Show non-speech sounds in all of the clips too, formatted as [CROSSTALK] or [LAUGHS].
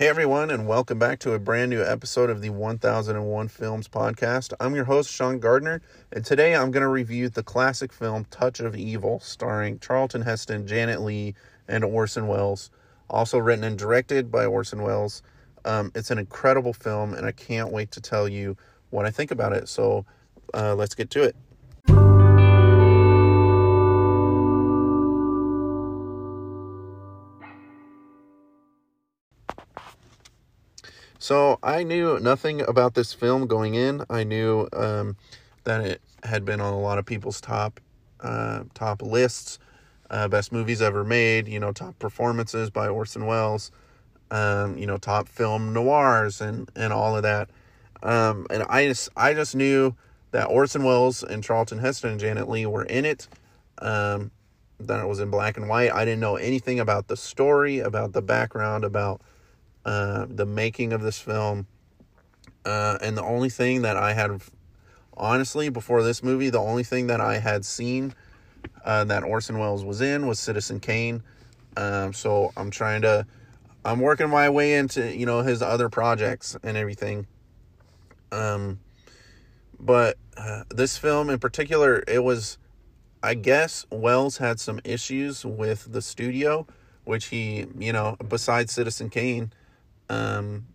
Hey everyone, and welcome back to a brand new episode of the 1001 Films podcast. I'm your host, Sean Gardner, and today I'm going to review the classic film Touch of Evil, starring Charlton Heston, Janet Leigh, and Orson Welles. Also written and directed by Orson Welles. Um, it's an incredible film, and I can't wait to tell you what I think about it. So uh, let's get to it. So I knew nothing about this film going in. I knew um, that it had been on a lot of people's top uh, top lists, uh, best movies ever made. You know, top performances by Orson Welles. Um, you know, top film noirs and and all of that. Um, and I just I just knew that Orson Welles and Charlton Heston and Janet Leigh were in it. Um, that it was in black and white. I didn't know anything about the story, about the background, about uh, the making of this film. Uh, and the only thing that I had, honestly, before this movie, the only thing that I had seen uh, that Orson Welles was in was Citizen Kane. Um, so I'm trying to, I'm working my way into, you know, his other projects and everything. Um, but uh, this film in particular, it was, I guess, Welles had some issues with the studio, which he, you know, besides Citizen Kane, um,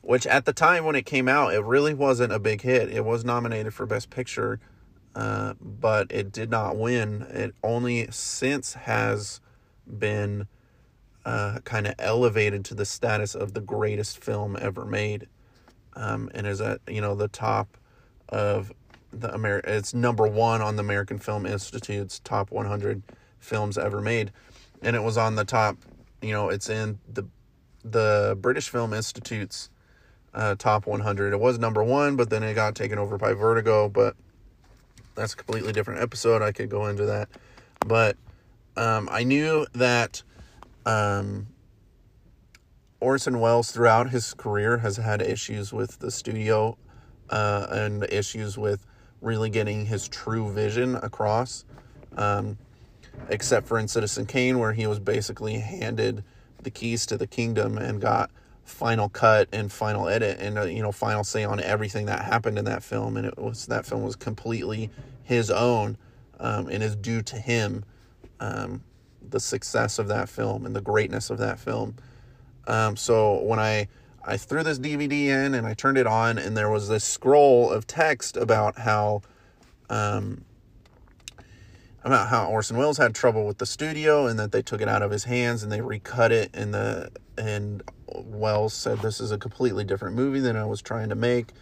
which at the time when it came out, it really wasn't a big hit. It was nominated for Best Picture, uh, but it did not win. It only since has been uh, kind of elevated to the status of the greatest film ever made, um, and is at you know the top of the America. It's number one on the American Film Institute's top 100 films ever made, and it was on the top. You know, it's in the the British Film Institute's uh, top 100. It was number one, but then it got taken over by Vertigo. But that's a completely different episode. I could go into that. But um, I knew that um, Orson Welles, throughout his career, has had issues with the studio uh, and issues with really getting his true vision across. Um, except for in Citizen Kane, where he was basically handed the keys to the kingdom and got final cut and final edit and uh, you know final say on everything that happened in that film. And it was that film was completely his own um, and is due to him um, the success of that film and the greatness of that film. Um, so when i i threw this dvd in and i turned it on and there was this scroll of text about how um, about how Orson Welles had trouble with the studio and that they took it out of his hands and they recut it and the and Welles said this is a completely different movie than I was trying to make.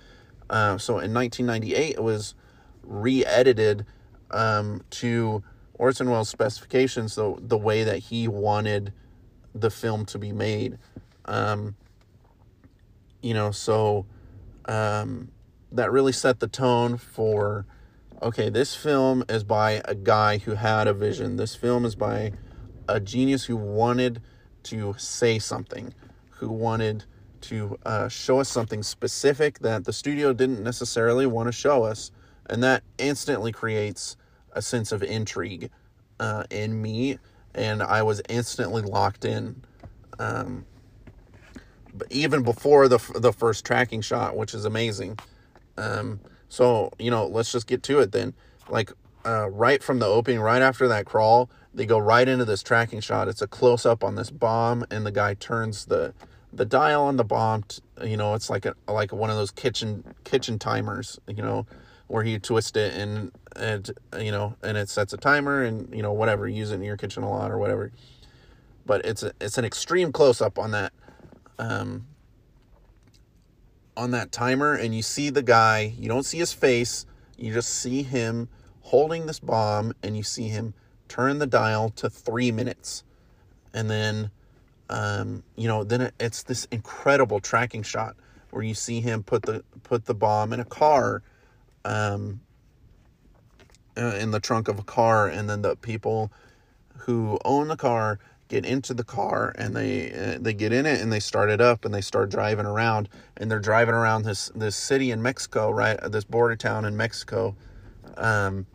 Uh, so in 1998 it was re-edited um, to Orson Welles specifications, so the way that he wanted the film to be made. Um, you know, so um, that really set the tone for okay, this film is by a guy who had a vision. This film is by a genius who wanted to say something, who wanted to uh, show us something specific that the studio didn't necessarily want to show us. And that instantly creates a sense of intrigue uh, in me. And I was instantly locked in. Um, even before the, the first tracking shot, which is amazing. Um, so, you know, let's just get to it then. Like, uh, right from the opening, right after that crawl, they go right into this tracking shot. It's a close up on this bomb, and the guy turns the the dial on the bomb. T- you know, it's like a like one of those kitchen kitchen timers. You know, where you twist it and and you know, and it sets a timer, and you know, whatever. Use it in your kitchen a lot or whatever. But it's a, it's an extreme close up on that. Um, on that timer and you see the guy, you don't see his face, you just see him holding this bomb and you see him turn the dial to three minutes. And then, um, you know, then it's this incredible tracking shot where you see him put the put the bomb in a car, um, uh, in the trunk of a car, and then the people who own the car get into the car and they uh, they get in it and they start it up and they start driving around and they're driving around this this city in Mexico, right? This border town in Mexico. Um,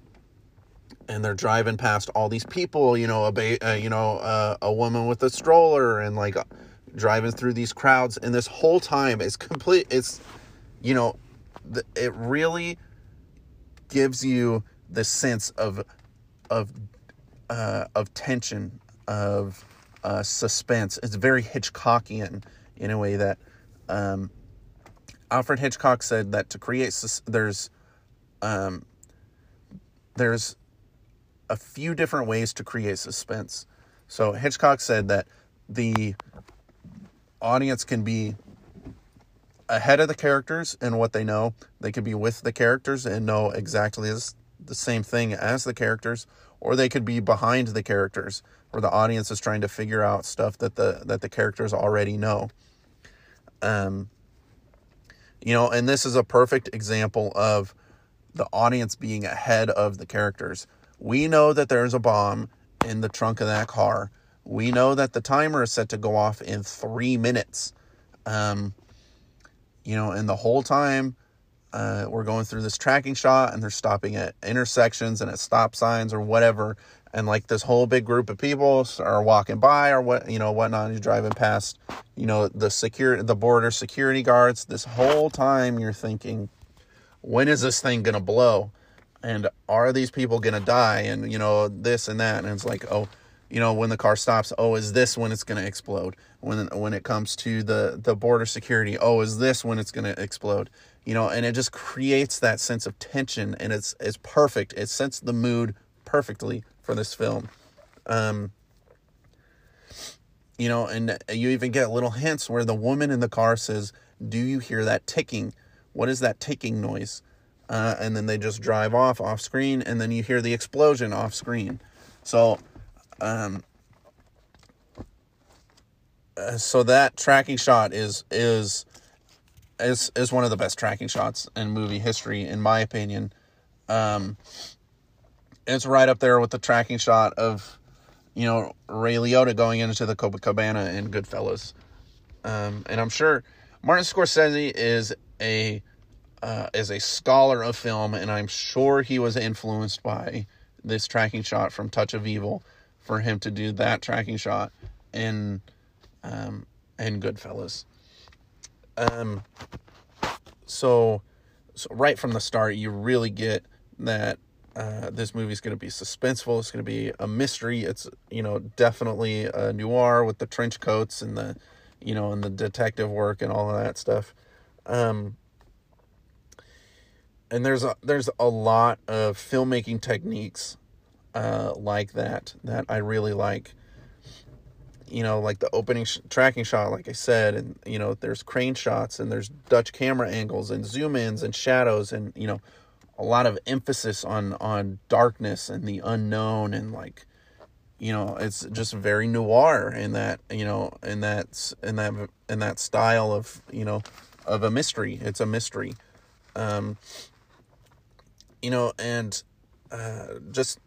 and they're driving past all these people, you know, a ba- uh, you know, uh, a woman with a stroller and like driving through these crowds, and this whole time is complete. It's you know, the, it really gives you the sense of of uh, of tension of uh, suspense. It's very Hitchcockian in a way that um, Alfred Hitchcock said that to create sus- there's um, there's a few different ways to create suspense. So Hitchcock said that the audience can be ahead of the characters and what they know. They could be with the characters and know exactly the same thing as the characters, or they could be behind the characters where the audience is trying to figure out stuff that the that the characters already know. Um you know, and this is a perfect example of the audience being ahead of the characters. We know that there's a bomb in the trunk of that car. We know that the timer is set to go off in three minutes. Um, you know, and the whole time uh, we're going through this tracking shot and they're stopping at intersections and at stop signs or whatever. And like this whole big group of people are walking by or what, you know, whatnot. You're driving past, you know, the security, the border security guards. This whole time you're thinking, when is this thing to blow? And are these people to die? And, you know, this and that. And it's like, oh, you know, when the car stops, oh, is this when it's to explode? When when it comes to the the border security, oh, is this when it's to explode? You know, and it just creates that sense of tension, and it's it's perfect. It sets the mood perfectly for this film. Um, you know, and you even get little hints where the woman in the car says, "Do you hear that ticking? What is that ticking noise?" Uh, and then they just drive off off screen, and then you hear the explosion off screen. So um, uh, so that tracking shot is is is is one of the best tracking shots in movie history, in my opinion. Um, it's right up there with the tracking shot of, you know, Ray Liotta going into the Copacabana in Goodfellas. Um, and I'm sure Martin Scorsese is a uh, is a scholar of film, and I'm sure he was influenced by this tracking shot from Touch of Evil for him to do that tracking shot in um, in Goodfellas. Um, so, so right from the start, you really get that uh, this movie is going to be suspenseful. It's going to be a mystery. It's you know definitely a noir with the trench coats and the you know and the detective work and all of that stuff. Um, and there's a there's a lot of filmmaking techniques uh, like that that I really like. You know, like the opening sh- tracking shot, like I said, and you know, there's crane shots and there's Dutch camera angles and zoom ins and shadows and you know, a lot of emphasis on on darkness and the unknown and like, you know, it's just very noir in that you know in that in that in that style of you know of a mystery. It's a mystery, um, you know, and uh, just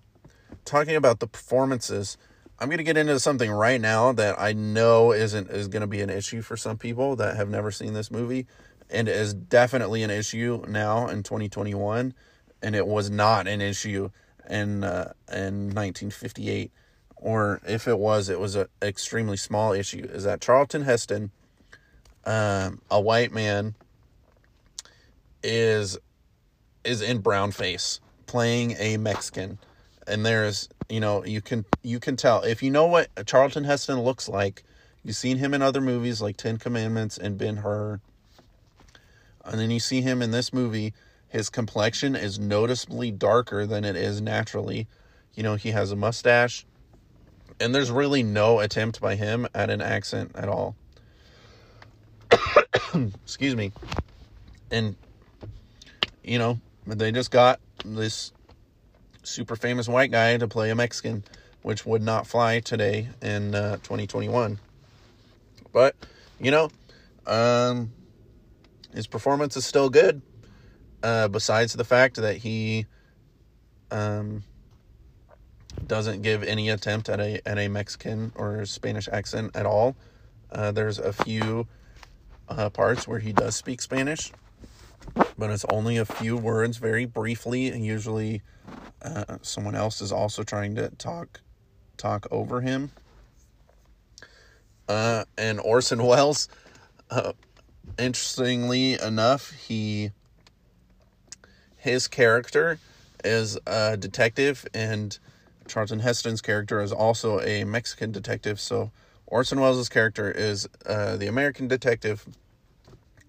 talking about the performances, I'm going to get into something right now that I know isn't is going to be an issue for some people that have never seen this movie and is definitely an issue now in 2021 and it was not an issue in uh, in 1958 or if it was it was an extremely small issue is that Charlton Heston um, a white man is is in brown face playing a Mexican and there's you know you can you can tell if you know what Charlton Heston looks like. You've seen him in other movies like Ten Commandments and Ben Hur, and then you see him in this movie. His complexion is noticeably darker than it is naturally. You know he has a mustache, and there's really no attempt by him at an accent at all. [COUGHS] Excuse me, and you know they just got this super famous white guy to play a Mexican, which would not fly today in uh, 2021. But, you know, um, his performance is still good. Uh, besides the fact that he um, doesn't give any attempt at a at a Mexican or Spanish accent at all. Uh, there's a few uh, parts where he does speak Spanish, but it's only a few words, very briefly, and usually uh, someone else is also trying to talk talk over him. Uh, and Orson [LAUGHS] Welles, uh, interestingly enough, he his character is a detective, and Charlton Heston's character is also a Mexican detective. So Orson Welles' character is uh, the American detective.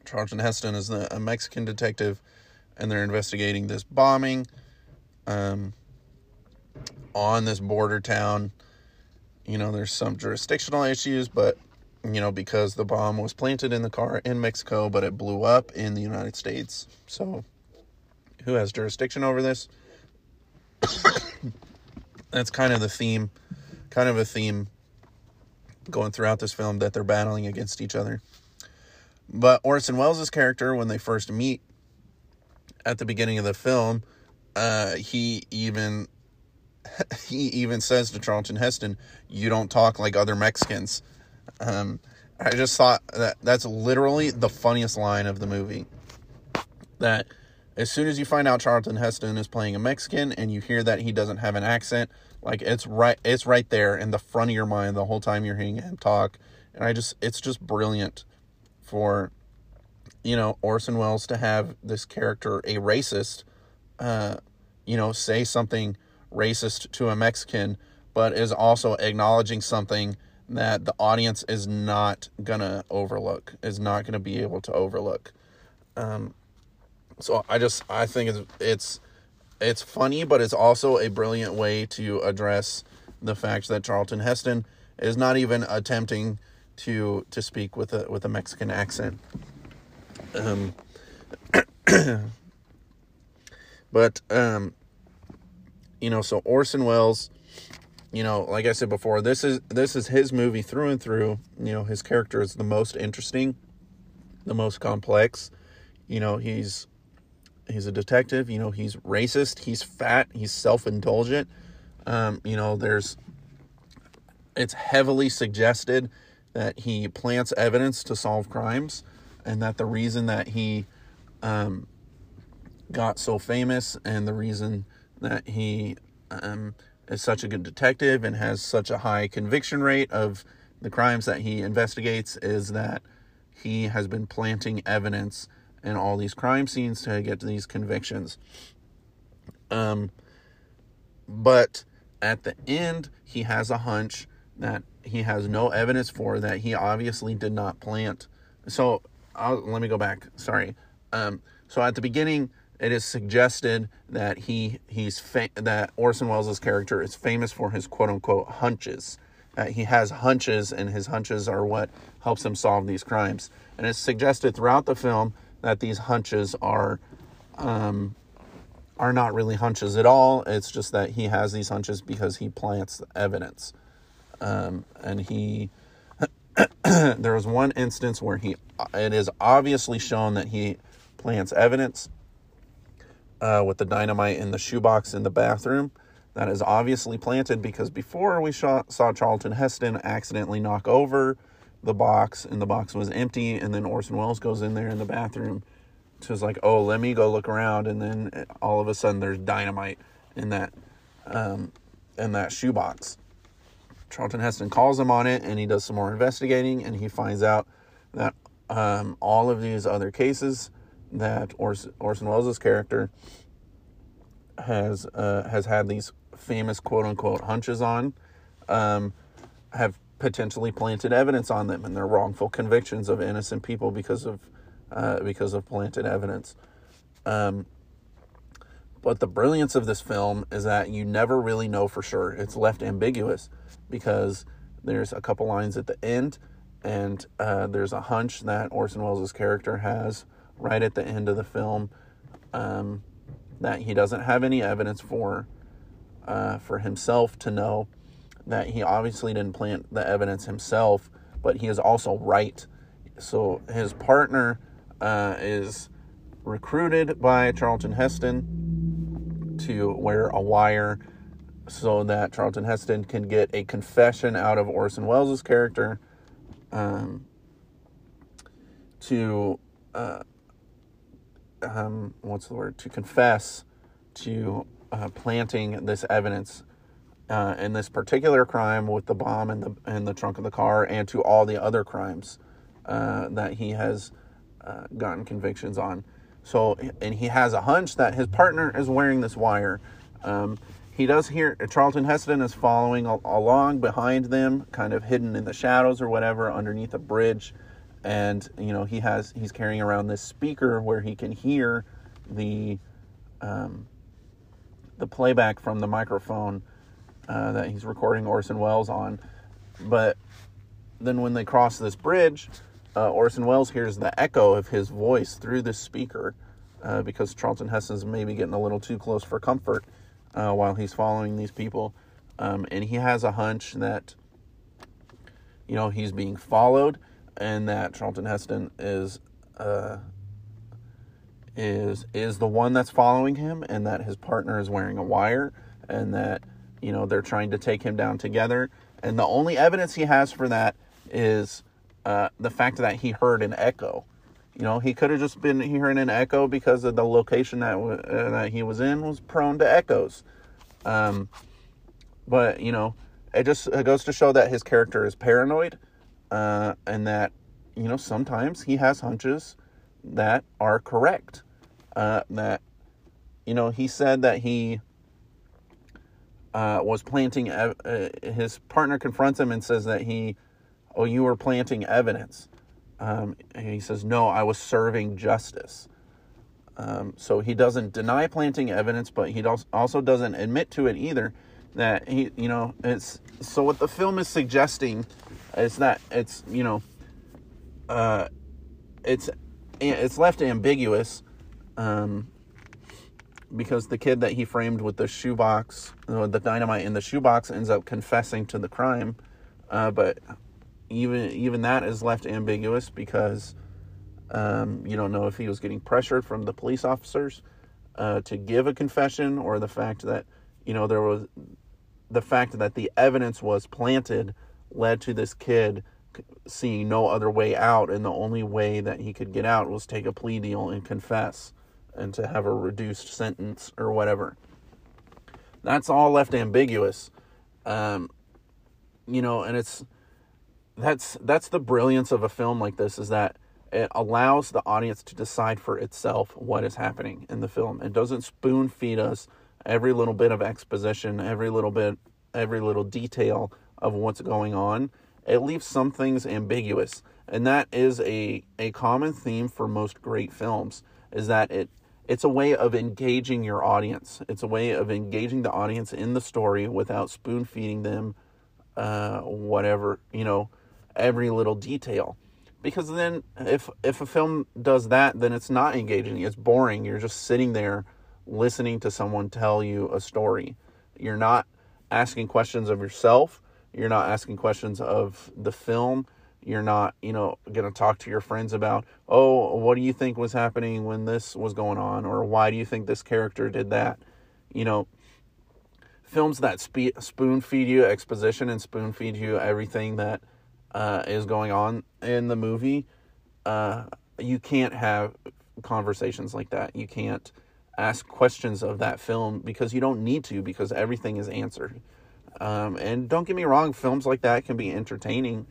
Charlton Heston is the, a Mexican detective, and they're investigating this bombing um, on this border town. You know, there's some jurisdictional issues, but you know, because the bomb was planted in the car in Mexico, but it blew up in the United States. So, who has jurisdiction over this? [COUGHS] That's kind of the theme, kind of a theme going throughout this film that they're battling against each other. But Orson Welles' character, when they first meet at the beginning of the film, uh, he even [LAUGHS] he even says to Charlton Heston, "You don't talk like other Mexicans." Um, I just thought that that's literally the funniest line of the movie. That as soon as you find out Charlton Heston is playing a Mexican and you hear that he doesn't have an accent, like it's right it's right there in the front of your mind the whole time you're hearing him talk. And I just it's just brilliant for you know Orson Welles to have this character a racist uh you know say something racist to a Mexican but is also acknowledging something that the audience is not gonna overlook is not gonna be able to overlook um so I just I think it's it's it's funny, but it's also a brilliant way to address the fact that Charlton Heston is not even attempting to to speak with a with a Mexican accent. Um, [CLEARS THROAT] but um, you know, so Orson Welles, you know, like I said before, this is this is his movie through and through. You know, his character is the most interesting, the most complex. You know, he's he's a detective. You know, he's racist. He's fat. He's self indulgent. Um, you know, there's it's heavily suggested that he plants evidence to solve crimes, and that the reason that he um, got so famous and the reason that he um, is such a good detective and has such a high conviction rate of the crimes that he investigates is that he has been planting evidence in all these crime scenes to get to these convictions. Um, but at the end, he has a hunch that he has no evidence for that he obviously did not plant. So I'll, let me go back. Sorry. Um, so at the beginning, it is suggested that he he's fa- that Orson Welles' character is famous for his quote unquote hunches. Uh, he has hunches, and his hunches are what helps him solve these crimes. And it's suggested throughout the film that these hunches are um, are not really hunches at all. It's just that he has these hunches because he plants evidence, um, and he. [CLEARS THROAT] there was one instance where he it is obviously shown that he plants evidence uh, with the dynamite in the shoebox in the bathroom. That is obviously planted because before we saw, saw Charlton Heston accidentally knock over the box and the box was empty and then Orson Welles goes in there in the bathroom. To was like oh let me go look around. And then all of a sudden there's dynamite in that um, in that shoebox. Charlton Heston calls him on it and he does some more investigating and he finds out that um, all of these other cases that Orson, Orson Welles' character has uh, has had these famous quote unquote hunches on um, have potentially planted evidence on them and their wrongful convictions of innocent people because of uh, because of planted evidence. Um, but the brilliance of this film is that you never really know for sure. It's left ambiguous because there's a couple lines at the end, and uh, there's a hunch that Orson Welles' character has right at the end of the film um, that he doesn't have any evidence for uh, for himself to know that he obviously didn't plant the evidence himself, but he is also right. So his partner uh, is recruited by Charlton Heston to wear a wire so that Charlton Heston can get a confession out of Orson Welles' character um, to, uh, um, what's the word, to confess to uh, planting this evidence uh, in this particular crime with the bomb in the in the trunk of the car, and to all the other crimes uh, that he has uh, gotten convictions on. So, and he has a hunch that his partner is wearing this wire. Um, he does hear Charlton Heston is following along behind them, kind of hidden in the shadows or whatever, underneath a bridge, and you know he has he's carrying around this speaker where he can hear the um, the playback from the microphone uh, that he's recording Orson Welles on. But then when they cross this bridge, uh, Orson Welles hears the echo of his voice through this speaker uh, because Charlton Heston's maybe getting a little too close for comfort uh, while he's following these people. Um, and he has a hunch that, you know, he's being followed and that Charlton Heston is uh, is is the one that's following him and that his partner is wearing a wire and that you know they're trying to take him down together. And the only evidence he has for that is uh, the fact that he heard an echo. You know he could have just been hearing an echo because of the location that, uh, that he was in was prone to echoes. Um, but you know it just it goes to show that his character is paranoid uh, and that you know sometimes he has hunches that are correct uh, that you know he said that he uh, was planting. Uh, his partner confronts him and says that he, oh, you were planting evidence. Um, he says, no, I was serving justice. Um, so he doesn't deny planting evidence, but he also doesn't admit to it either. That he, you know, it's so what the film is suggesting is that it's, you know, uh, it's it's left ambiguous. Um, because the kid that he framed with the shoebox, the dynamite in the shoebox, ends up confessing to the crime. Uh, but even even that is left ambiguous because um, you don't know if he was getting pressured from the police officers uh, to give a confession, or the fact that you know there was the fact that the evidence was planted led to this kid seeing no other way out, and the only way that he could get out was take a plea deal and confess and to have a reduced sentence or whatever. That's all left ambiguous. Um, you know, and it's that's that's the brilliance of a film like this is that it allows the audience to decide for itself what is happening in the film. It doesn't spoon feed us every little bit of exposition, every little bit, every little detail of what's going on. It leaves some things ambiguous, and that is a a common theme for most great films. Is that it it's a way of engaging your audience. It's a way of engaging the audience in the story without spoon feeding them uh, whatever, you know, every little detail. Because then if if a film does that, then it's not engaging. It's boring. You're just sitting there listening to someone tell you a story. You're not asking questions of yourself. You're not asking questions of the film you're not, you know, going to talk to your friends about, oh, what do you think was happening when this was going on? Or why do you think this character did that? You know, films that spe- spoon feed you exposition and spoon feed you everything that uh, is going on in the movie, uh, you can't have conversations like that. You can't ask questions of that film because you don't need to because everything is answered. Um, and don't get me wrong, films like that can be entertaining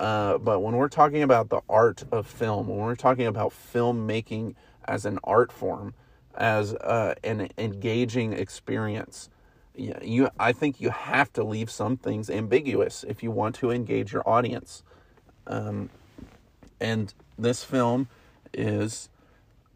uh, but when we're talking about the art of film, when we're talking about filmmaking as an art form, as uh, an engaging experience, you I think you have to leave some things ambiguous if you want to engage your audience. Um, and this film is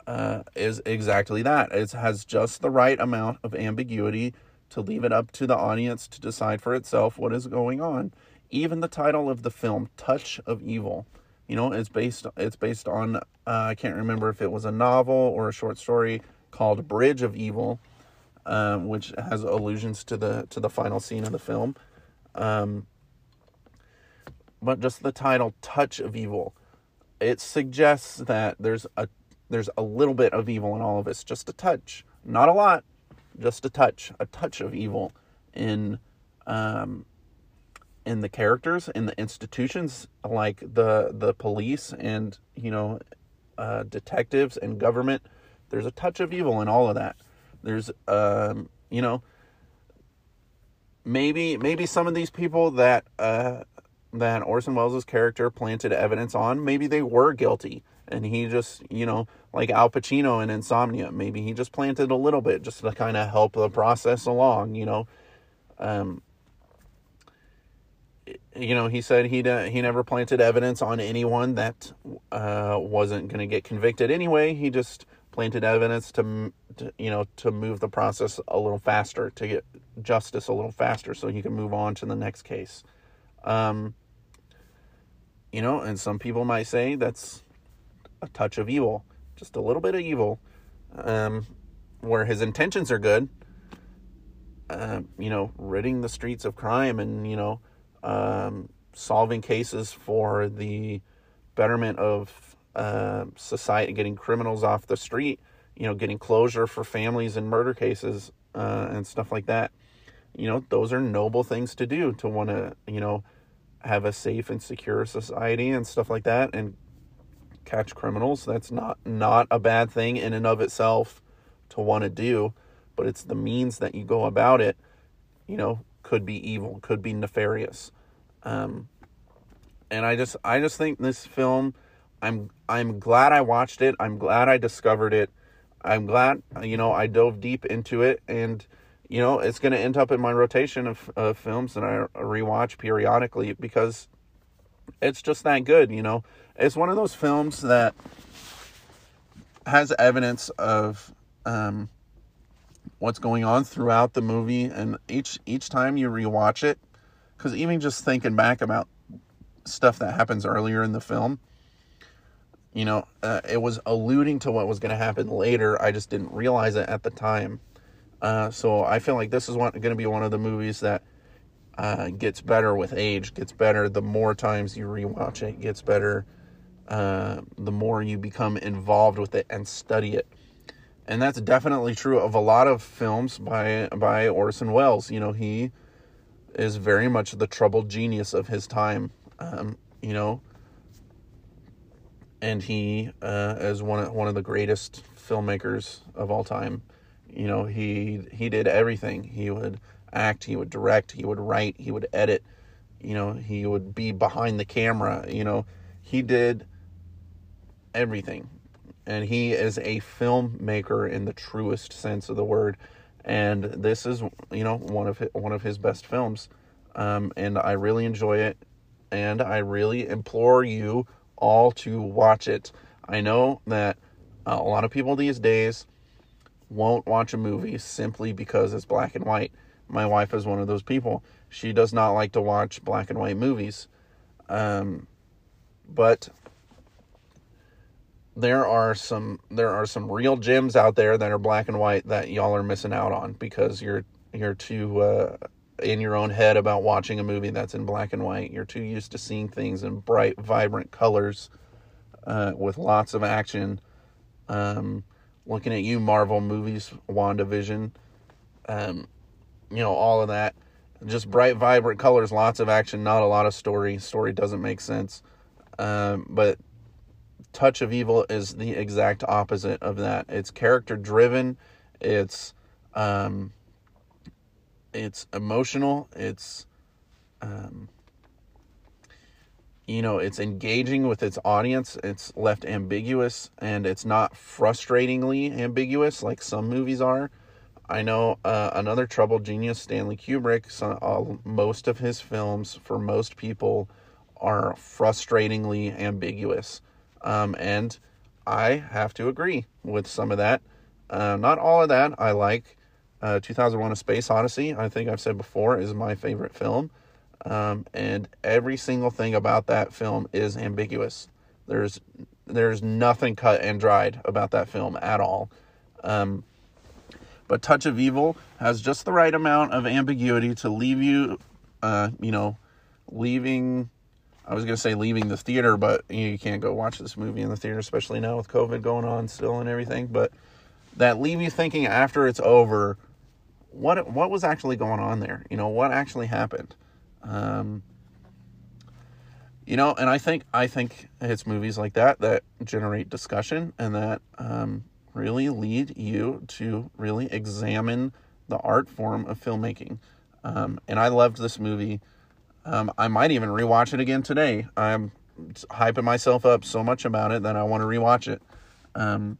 uh, is exactly that. It has just the right amount of ambiguity to leave it up to the audience to decide for itself what is going on even the title of the film, Touch of Evil, you know, it's based it's based on uh, I can't remember if it was a novel or a short story called Bridge of Evil, um, which has allusions to the to the final scene of the film. Um, but just the title Touch of Evil, it suggests that there's a there's a little bit of evil in all of us, just a touch, not a lot, just a touch, a touch of evil in um, in the characters in the institutions like the the police and you know uh, detectives and government. There's a touch of evil in all of that. There's um you know maybe maybe some of these people that uh, that Orson Welles' character planted evidence on, maybe they were guilty, and he just you know like Al Pacino in Insomnia, maybe he just planted a little bit just to kind of help the process along, you know. Um, you know, he said he he never planted evidence on anyone that uh, wasn't going to get convicted anyway. He just planted evidence to, to, you know to move the process a little faster to get justice a little faster so he can move on to the next case um, you know and some people might say that's a touch of evil just a little bit of evil um, where his intentions are good uh, you know ridding the streets of crime and you know um, solving cases for the betterment of uh, society, getting criminals off the street, you know, getting closure for families in murder cases uh, and stuff like that. You know, those are noble things to do to want to, you know, have a safe and secure society and stuff like that and catch criminals. That's not not a bad thing in and of itself to want to do, but it's the means that you go about it, you know, could be evil, could be nefarious. Um, and I just I just think this film I'm I'm glad I watched it. I'm glad I discovered it. I'm glad you know I dove deep into it, and you know it's going to end up in my rotation of, of films that I rewatch periodically because it's just that good. You know, it's one of those films that has evidence of um, what's going on throughout the movie, and each each time you rewatch it, because even just thinking back about stuff that happens earlier in the film you know, uh, it was alluding to what was going to happen later. I just didn't realize it at the time. Uh, so I feel like this is going to be one of the movies that uh, gets better with age, gets better the more times you rewatch it, gets better uh, the more you become involved with it and study it. And that's definitely true of a lot of films by by Orson Welles. You know, he is very much the troubled genius of his time. Um, you know, and he uh, is one of, one of the greatest filmmakers of all time. You know, he he did everything. He would act, he would direct, he would write, he would edit. You know, he would be behind the camera. You know, he did everything, and he is a filmmaker in the truest sense of the word. And this is, you know, one of his, one of his best films, um, and I really enjoy it. And I really implore you all to watch it. I know that uh, a lot of people these days won't watch a movie simply because it's black and white. My wife is one of those people. She does not like to watch black and white movies. Um, but there are some there are some real gems out there that are black and white that y'all are missing out on because you're you're too uh, in your own head about watching a movie that's in black and white. You're too used to seeing things in bright, vibrant colors uh, with lots of action. Um, looking at you, Marvel movies, WandaVision, um, you know, all of that. Just bright, vibrant colors, lots of action, not a lot of story. Story doesn't make sense. Um, but Touch of Evil is the exact opposite of that. It's character driven. It's um, it's emotional it's um, you know it's engaging with its audience it's left ambiguous and it's not frustratingly ambiguous like some movies are i know uh, another troubled genius stanley kubrick most of his films for most people are frustratingly ambiguous um, and i have to agree with some of that uh, not all of that i like uh, 2001 A Space Odyssey, I think I've said before, is my favorite film. Um, and every single thing about that film is ambiguous. There's there's nothing cut and dried about that film at all. Um, but Touch of Evil has just the right amount of ambiguity to leave you, uh, you know, leaving. I was gonna say leaving the theater, but you can't go watch this movie in the theater, especially now with COVID going on still and everything. But that leave you thinking after it's over what what was actually going on there? You know, what actually happened? Um, you know, and I think I think it's movies like that that generate discussion and that um, really lead you to really examine the art form of filmmaking. Um, and I loved this movie. Um, I might even rewatch it again today. I'm hyping myself up so much about it that I want to rewatch it. Um,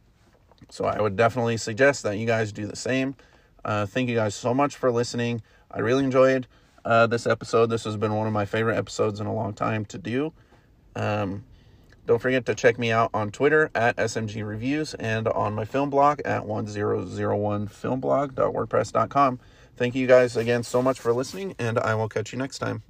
so I would definitely suggest that you guys do the same. Uh, thank you guys so much for listening. I really enjoyed uh, this episode. This has been one of my favorite episodes in a long time to do. Um, don't forget to check me out on Twitter at SMG Reviews and on my film blog at 1001filmblog.wordpress.com. Thank you guys again so much for listening, and I will catch you next time.